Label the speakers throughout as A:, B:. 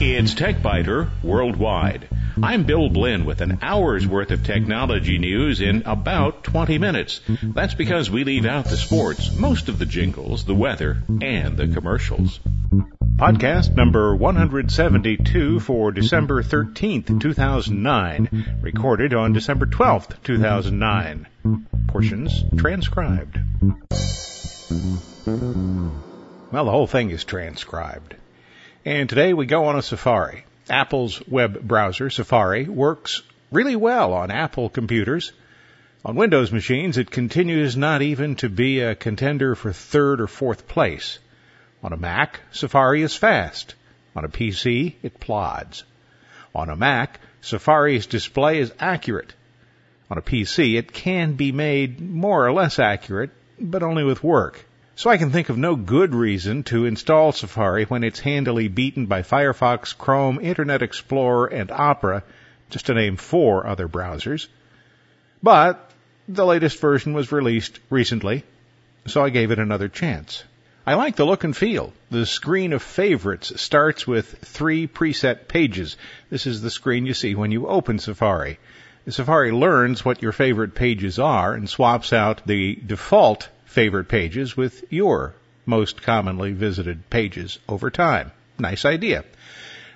A: It's TechByter Worldwide. I'm Bill Blinn with an hour's worth of technology news in about 20 minutes. That's because we leave out the sports, most of the jingles, the weather, and the commercials. Podcast number 172 for December 13th, 2009. Recorded on December 12th, 2009. Portions transcribed. Well, the whole thing is transcribed. And today we go on a safari. Apple's web browser, Safari, works really well on Apple computers. On Windows machines, it continues not even to be a contender for third or fourth place. On a Mac, Safari is fast. On a PC, it plods. On a Mac, Safari's display is accurate. On a PC, it can be made more or less accurate, but only with work. So I can think of no good reason to install Safari when it's handily beaten by Firefox, Chrome, Internet Explorer, and Opera, just to name four other browsers. But the latest version was released recently, so I gave it another chance. I like the look and feel. The screen of favorites starts with three preset pages. This is the screen you see when you open Safari. Safari learns what your favorite pages are and swaps out the default favorite pages with your most commonly visited pages over time. Nice idea.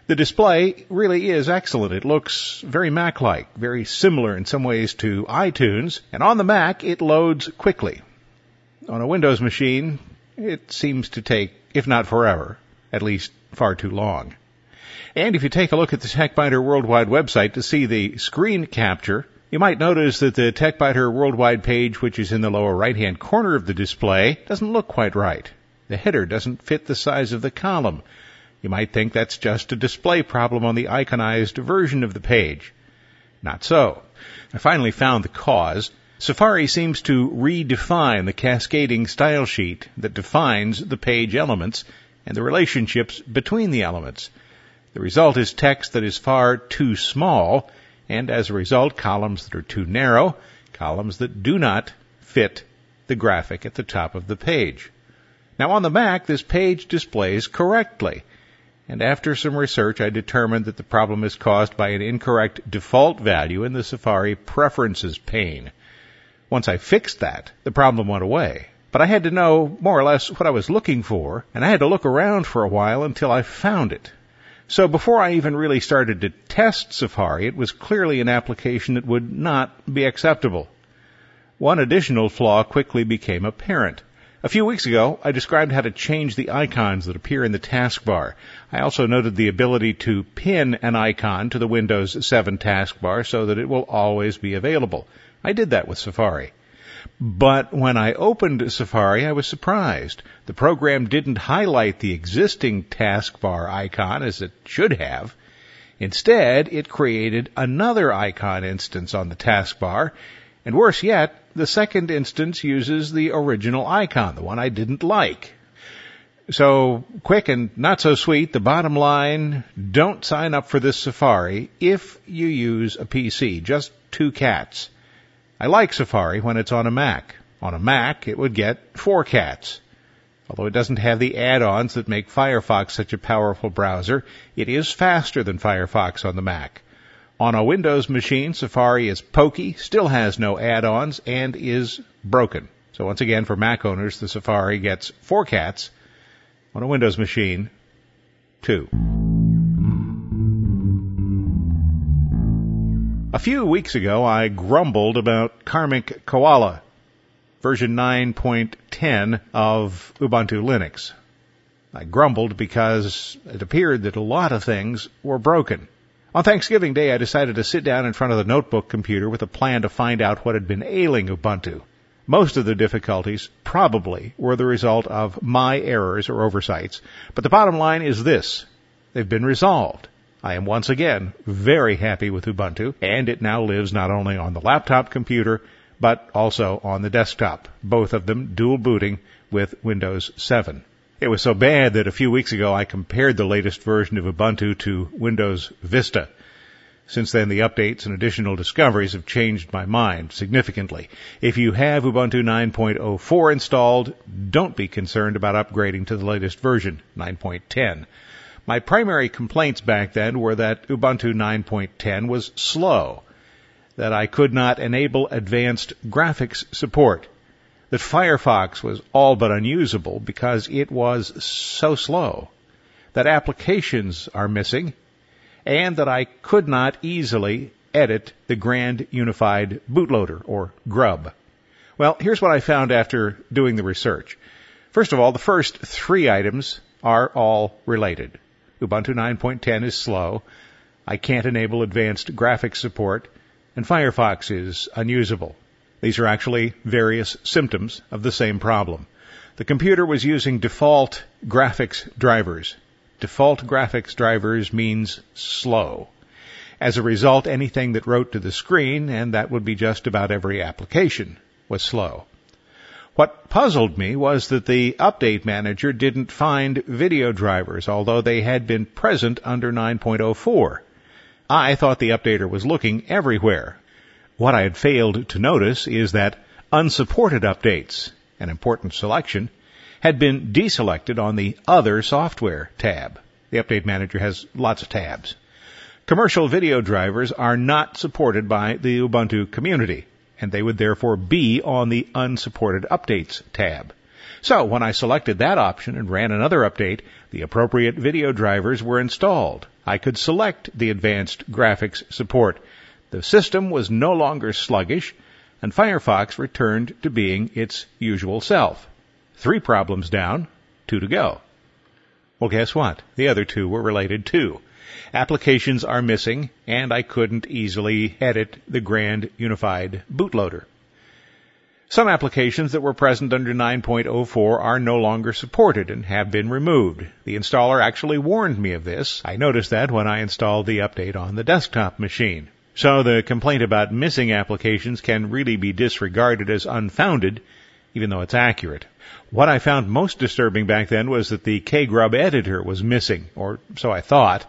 A: The display really is excellent. It looks very Mac-like, very similar in some ways to iTunes, and on the Mac it loads quickly. On a Windows machine, it seems to take, if not forever, at least far too long. And if you take a look at the TechByter Worldwide website to see the screen capture, you might notice that the TechByter Worldwide page, which is in the lower right hand corner of the display, doesn't look quite right. The header doesn't fit the size of the column. You might think that's just a display problem on the iconized version of the page. Not so. I finally found the cause. Safari seems to redefine the cascading style sheet that defines the page elements and the relationships between the elements. The result is text that is far too small and as a result, columns that are too narrow, columns that do not fit the graphic at the top of the page. Now on the Mac, this page displays correctly. And after some research, I determined that the problem is caused by an incorrect default value in the Safari Preferences pane. Once I fixed that, the problem went away. But I had to know more or less what I was looking for, and I had to look around for a while until I found it. So before I even really started to test Safari, it was clearly an application that would not be acceptable. One additional flaw quickly became apparent. A few weeks ago, I described how to change the icons that appear in the taskbar. I also noted the ability to pin an icon to the Windows 7 taskbar so that it will always be available. I did that with Safari. But when I opened Safari, I was surprised. The program didn't highlight the existing taskbar icon as it should have. Instead, it created another icon instance on the taskbar, and worse yet, the second instance uses the original icon, the one I didn't like. So, quick and not so sweet, the bottom line, don't sign up for this Safari if you use a PC, just two cats. I like Safari when it's on a Mac. On a Mac, it would get four cats. Although it doesn't have the add-ons that make Firefox such a powerful browser, it is faster than Firefox on the Mac. On a Windows machine, Safari is pokey, still has no add-ons, and is broken. So once again, for Mac owners, the Safari gets four cats. On a Windows machine, two. A few weeks ago, I grumbled about Karmic Koala, version 9.10 of Ubuntu Linux. I grumbled because it appeared that a lot of things were broken. On Thanksgiving Day, I decided to sit down in front of the notebook computer with a plan to find out what had been ailing Ubuntu. Most of the difficulties probably were the result of my errors or oversights, but the bottom line is this. They've been resolved. I am once again very happy with Ubuntu, and it now lives not only on the laptop computer, but also on the desktop, both of them dual booting with Windows 7. It was so bad that a few weeks ago I compared the latest version of Ubuntu to Windows Vista. Since then, the updates and additional discoveries have changed my mind significantly. If you have Ubuntu 9.04 installed, don't be concerned about upgrading to the latest version, 9.10. My primary complaints back then were that Ubuntu 9.10 was slow, that I could not enable advanced graphics support, that Firefox was all but unusable because it was so slow, that applications are missing, and that I could not easily edit the Grand Unified Bootloader, or GRUB. Well, here's what I found after doing the research. First of all, the first three items are all related. Ubuntu 9.10 is slow. I can't enable advanced graphics support, and Firefox is unusable. These are actually various symptoms of the same problem. The computer was using default graphics drivers. Default graphics drivers means slow. As a result, anything that wrote to the screen, and that would be just about every application, was slow. What puzzled me was that the update manager didn't find video drivers, although they had been present under 9.04. I thought the updater was looking everywhere. What I had failed to notice is that unsupported updates, an important selection, had been deselected on the Other Software tab. The Update Manager has lots of tabs. Commercial video drivers are not supported by the Ubuntu community, and they would therefore be on the Unsupported Updates tab. So when I selected that option and ran another update, the appropriate video drivers were installed. I could select the advanced graphics support. The system was no longer sluggish, and Firefox returned to being its usual self. Three problems down, two to go. Well, guess what? The other two were related too. Applications are missing, and I couldn't easily edit the Grand Unified Bootloader. Some applications that were present under 9.04 are no longer supported and have been removed. The installer actually warned me of this. I noticed that when I installed the update on the desktop machine. So the complaint about missing applications can really be disregarded as unfounded even though it's accurate. What I found most disturbing back then was that the KGRUB editor was missing, or so I thought.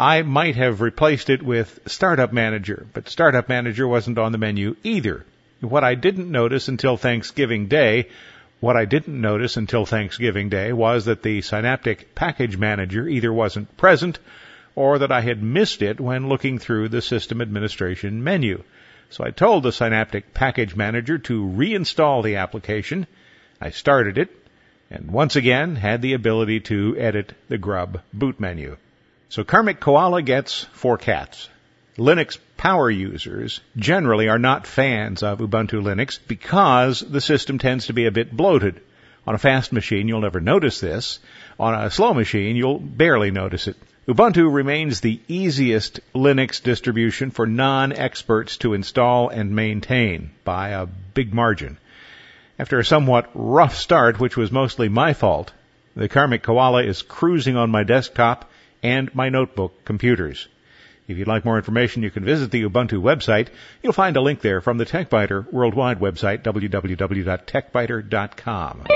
A: I might have replaced it with Startup Manager, but Startup Manager wasn't on the menu either. What I didn't notice until Thanksgiving Day, what I didn't notice until Thanksgiving Day was that the Synaptic Package Manager either wasn't present or that I had missed it when looking through the system administration menu. So I told the Synaptic Package Manager to reinstall the application. I started it, and once again had the ability to edit the grub boot menu. So Karmic Koala gets four cats. Linux power users generally are not fans of Ubuntu Linux because the system tends to be a bit bloated. On a fast machine, you'll never notice this. On a slow machine, you'll barely notice it. Ubuntu remains the easiest Linux distribution for non-experts to install and maintain by a big margin. After a somewhat rough start, which was mostly my fault, the Karmic Koala is cruising on my desktop and my notebook computers. If you'd like more information, you can visit the Ubuntu website. You'll find a link there from the TechByter worldwide website, www.techbyter.com.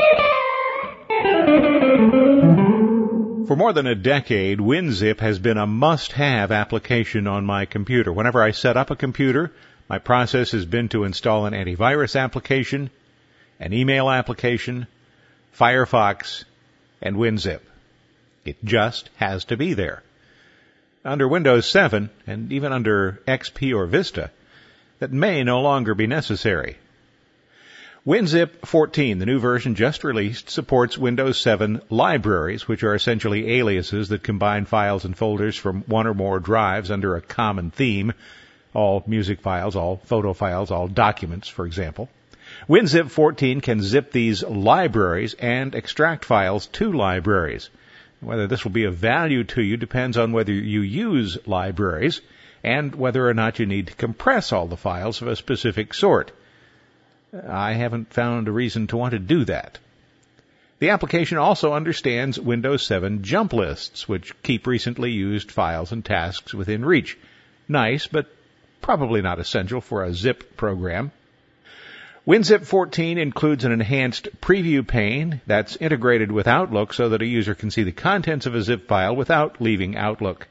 A: For more than a decade, WinZip has been a must-have application on my computer. Whenever I set up a computer, my process has been to install an antivirus application, an email application, Firefox, and WinZip. It just has to be there. Under Windows 7, and even under XP or Vista, that may no longer be necessary. WinZip 14, the new version just released, supports Windows 7 libraries, which are essentially aliases that combine files and folders from one or more drives under a common theme. All music files, all photo files, all documents, for example. WinZip 14 can zip these libraries and extract files to libraries. Whether this will be of value to you depends on whether you use libraries and whether or not you need to compress all the files of a specific sort. I haven't found a reason to want to do that. The application also understands Windows 7 jump lists, which keep recently used files and tasks within reach. Nice, but probably not essential for a zip program. WinZip 14 includes an enhanced preview pane that's integrated with Outlook so that a user can see the contents of a zip file without leaving Outlook.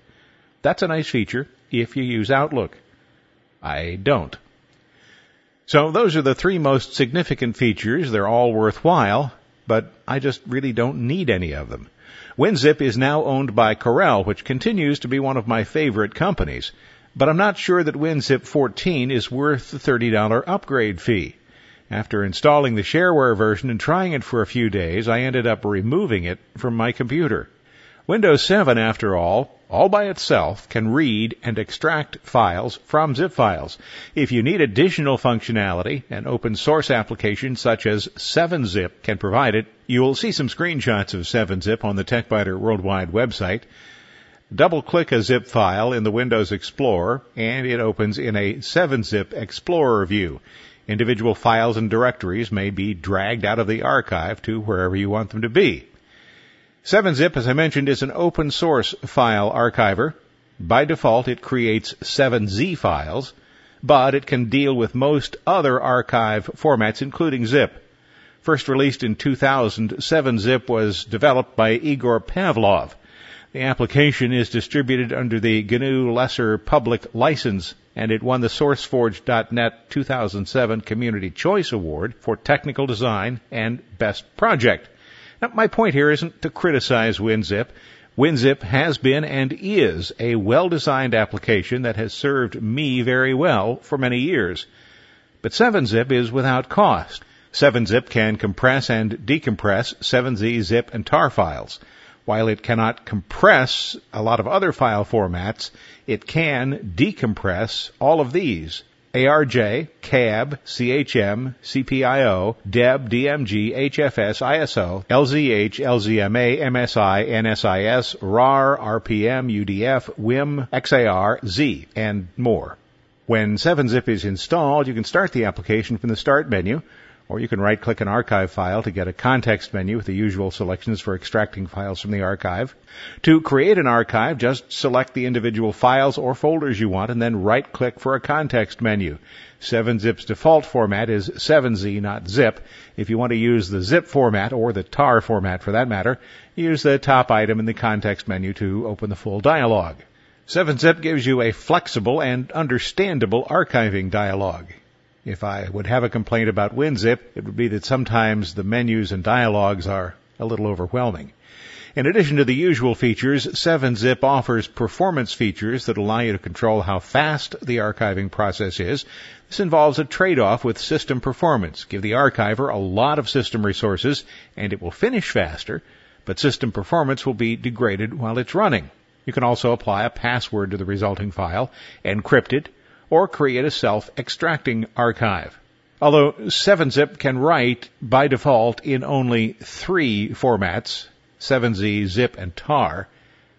A: That's a nice feature if you use Outlook. I don't. So those are the three most significant features. They're all worthwhile. but I just really don't need any of them. WinZip is now owned by Corel, which continues to be one of my favorite companies, but I'm not sure that WinZip 14 is worth the $30 upgrade fee. After installing the shareware version and trying it for a few days, I ended up removing it from my computer. Windows 7, after all, all by itself, can read and extract files from zip files. If you need additional functionality, an open source application such as 7-Zip can provide it. You'll see some screenshots of 7-Zip on the TechByter Worldwide website. Double click a zip file in the Windows Explorer and it opens in a 7-Zip Explorer view. Individual files and directories may be dragged out of the archive to wherever you want them to be. 7-Zip, as I mentioned, is an open source file archiver. By default, it creates 7Z files, but it can deal with most other archive formats, including zip. First released in 2000, 7-Zip was developed by Igor Pavlov. The application is distributed under the GNU Lesser Public License and it won the SourceForge.net 2007 Community Choice Award for Technical Design and Best Project. Now, my point here isn't to criticize WinZip. WinZip has been and is a well-designed application that has served me very well for many years. But 7-Zip is without cost. 7-Zip can compress and decompress 7Z, zip, and tar files. While it cannot compress a lot of other file formats, it can decompress all of these. ARJ, CAB, CHM, CPIO, DEB, DMG, HFS, ISO, LZH, LZMA, MSI, NSIS, RAR, RPM, UDF, WIM, XAR, Z, and more. When 7-Zip is installed, you can start the application from the Start menu, or you can right click an archive file to get a context menu with the usual selections for extracting files from the archive. To create an archive, just select the individual files or folders you want and then right click for a context menu. 7-Zip's default format is 7Z, not zip. If you want to use the zip format or the tar format for that matter, use the top item in the context menu to open the full dialog. 7-Zip gives you a flexible and understandable archiving dialog. If I would have a complaint about WinZip, it would be that sometimes the menus and dialogues are a little overwhelming. In addition to the usual features, 7-Zip offers performance features that allow you to control how fast the archiving process is. This involves a trade-off with system performance. Give the archiver a lot of system resources and it will finish faster, but system performance will be degraded while it's running. You can also apply a password to the resulting file, encrypt it, or create a self-extracting archive. Although 7-Zip can write by default in only three formats, 7Z, zip, and tar,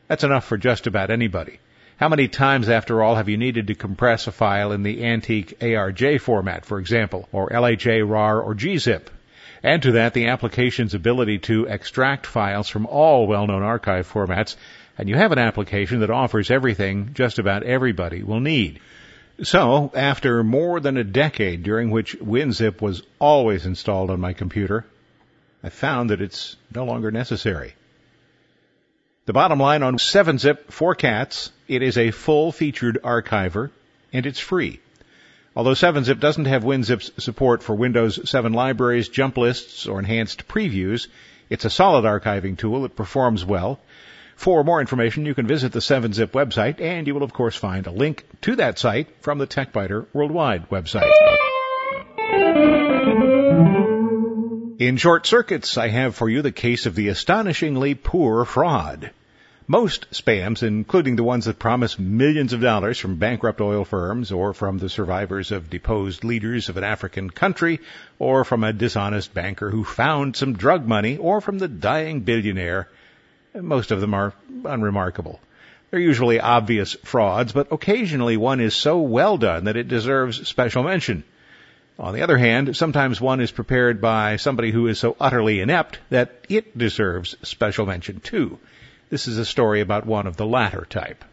A: that's enough for just about anybody. How many times, after all, have you needed to compress a file in the antique ARJ format, for example, or LHA, RAR, or gzip? Add to that the application's ability to extract files from all well-known archive formats, and you have an application that offers everything just about everybody will need. So, after more than a decade during which WinZip was always installed on my computer, I found that it's no longer necessary. The bottom line on 7-Zip four cats, it is a full featured archiver and it's free. Although 7-Zip doesn't have WinZip's support for Windows 7 libraries, jump lists, or enhanced previews, it's a solid archiving tool that performs well for more information, you can visit the 7-Zip website, and you will, of course, find a link to that site from the TechByter Worldwide website. In short circuits, I have for you the case of the astonishingly poor fraud. Most spams, including the ones that promise millions of dollars from bankrupt oil firms or from the survivors of deposed leaders of an African country or from a dishonest banker who found some drug money or from the dying billionaire, most of them are unremarkable. They're usually obvious frauds, but occasionally one is so well done that it deserves special mention. On the other hand, sometimes one is prepared by somebody who is so utterly inept that it deserves special mention too. This is a story about one of the latter type.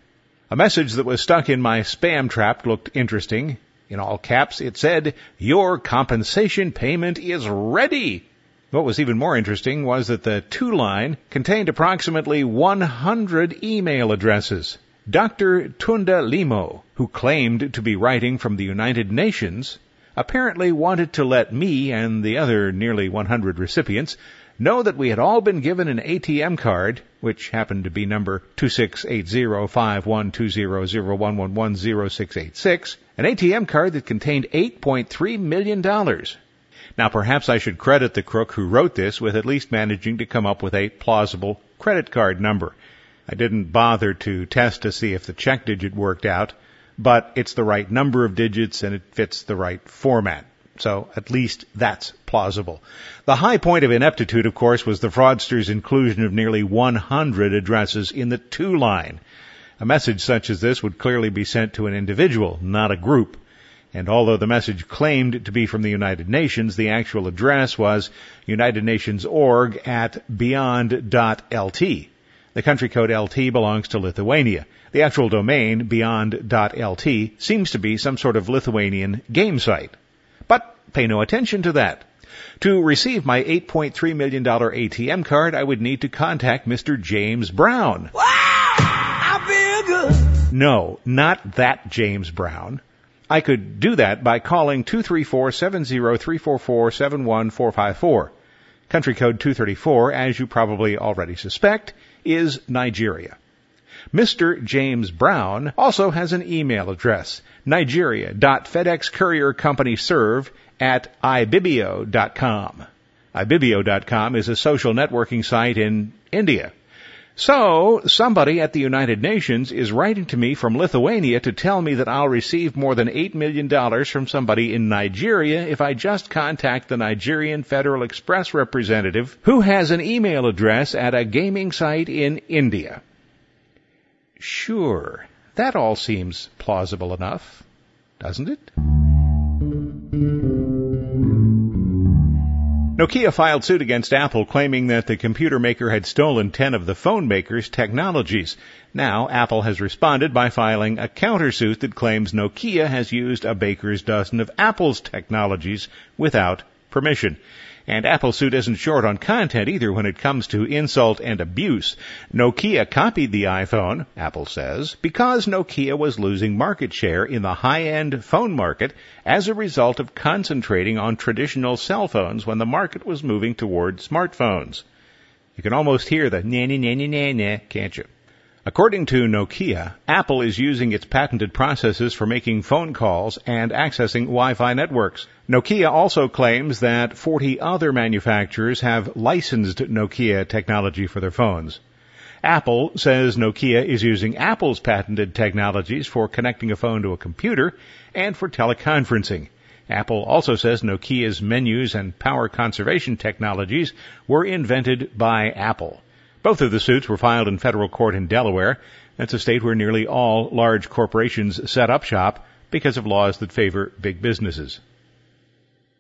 A: A message that was stuck in my spam trap looked interesting. In all caps, it said, Your compensation payment is ready. What was even more interesting was that the two line contained approximately 100 email addresses. Dr. Tunda Limo, who claimed to be writing from the United Nations, apparently wanted to let me and the other nearly 100 recipients know that we had all been given an ATM card, which happened to be number 2680512001110686, an ATM card that contained $8.3 million. Now perhaps I should credit the crook who wrote this with at least managing to come up with a plausible credit card number. I didn't bother to test to see if the check digit worked out, but it's the right number of digits and it fits the right format. So at least that's plausible. The high point of ineptitude, of course, was the fraudster's inclusion of nearly 100 addresses in the two line. A message such as this would clearly be sent to an individual, not a group. And although the message claimed to be from the United Nations, the actual address was United Nations org at beyond.lt. The country code LT belongs to Lithuania. The actual domain, beyond.lt, seems to be some sort of Lithuanian game site. But pay no attention to that. To receive my $8.3 million ATM card, I would need to contact Mr. James Brown.
B: Wow! I feel good.
A: No, not that James Brown. I could do that by calling 234-70-344-71454. Country code 234, as you probably already suspect, is Nigeria. Mr. James Brown also has an email address, nigeria.fedexcouriercompanyserve at ibibio.com. Ibibio.com is a social networking site in India. So, somebody at the United Nations is writing to me from Lithuania to tell me that I'll receive more than $8 million from somebody in Nigeria if I just contact the Nigerian Federal Express representative who has an email address at a gaming site in India. Sure, that all seems plausible enough, doesn't it? Nokia filed suit against Apple claiming that the computer maker had stolen 10 of the phone maker's technologies. Now, Apple has responded by filing a countersuit that claims Nokia has used a baker's dozen of Apple's technologies without permission. And Apple suit isn't short on content either when it comes to insult and abuse. Nokia copied the iPhone, Apple says, because Nokia was losing market share in the high-end phone market as a result of concentrating on traditional cell phones when the market was moving toward smartphones. You can almost hear the na na na na na, can't you? According to Nokia, Apple is using its patented processes for making phone calls and accessing Wi-Fi networks. Nokia also claims that 40 other manufacturers have licensed Nokia technology for their phones. Apple says Nokia is using Apple's patented technologies for connecting a phone to a computer and for teleconferencing. Apple also says Nokia's menus and power conservation technologies were invented by Apple. Both of the suits were filed in federal court in Delaware. That's a state where nearly all large corporations set up shop because of laws that favor big businesses.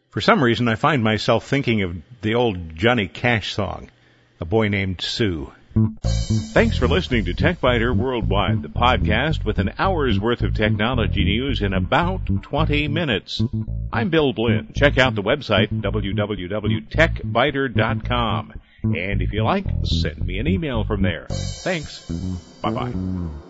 A: For some reason, I find myself thinking of the old Johnny Cash song, A Boy Named Sue. Thanks for listening to TechByter Worldwide, the podcast with an hour's worth of technology news in about 20 minutes. I'm Bill Blinn. Check out the website, www.techbyter.com. And if you like, send me an email from there. Thanks. Bye bye.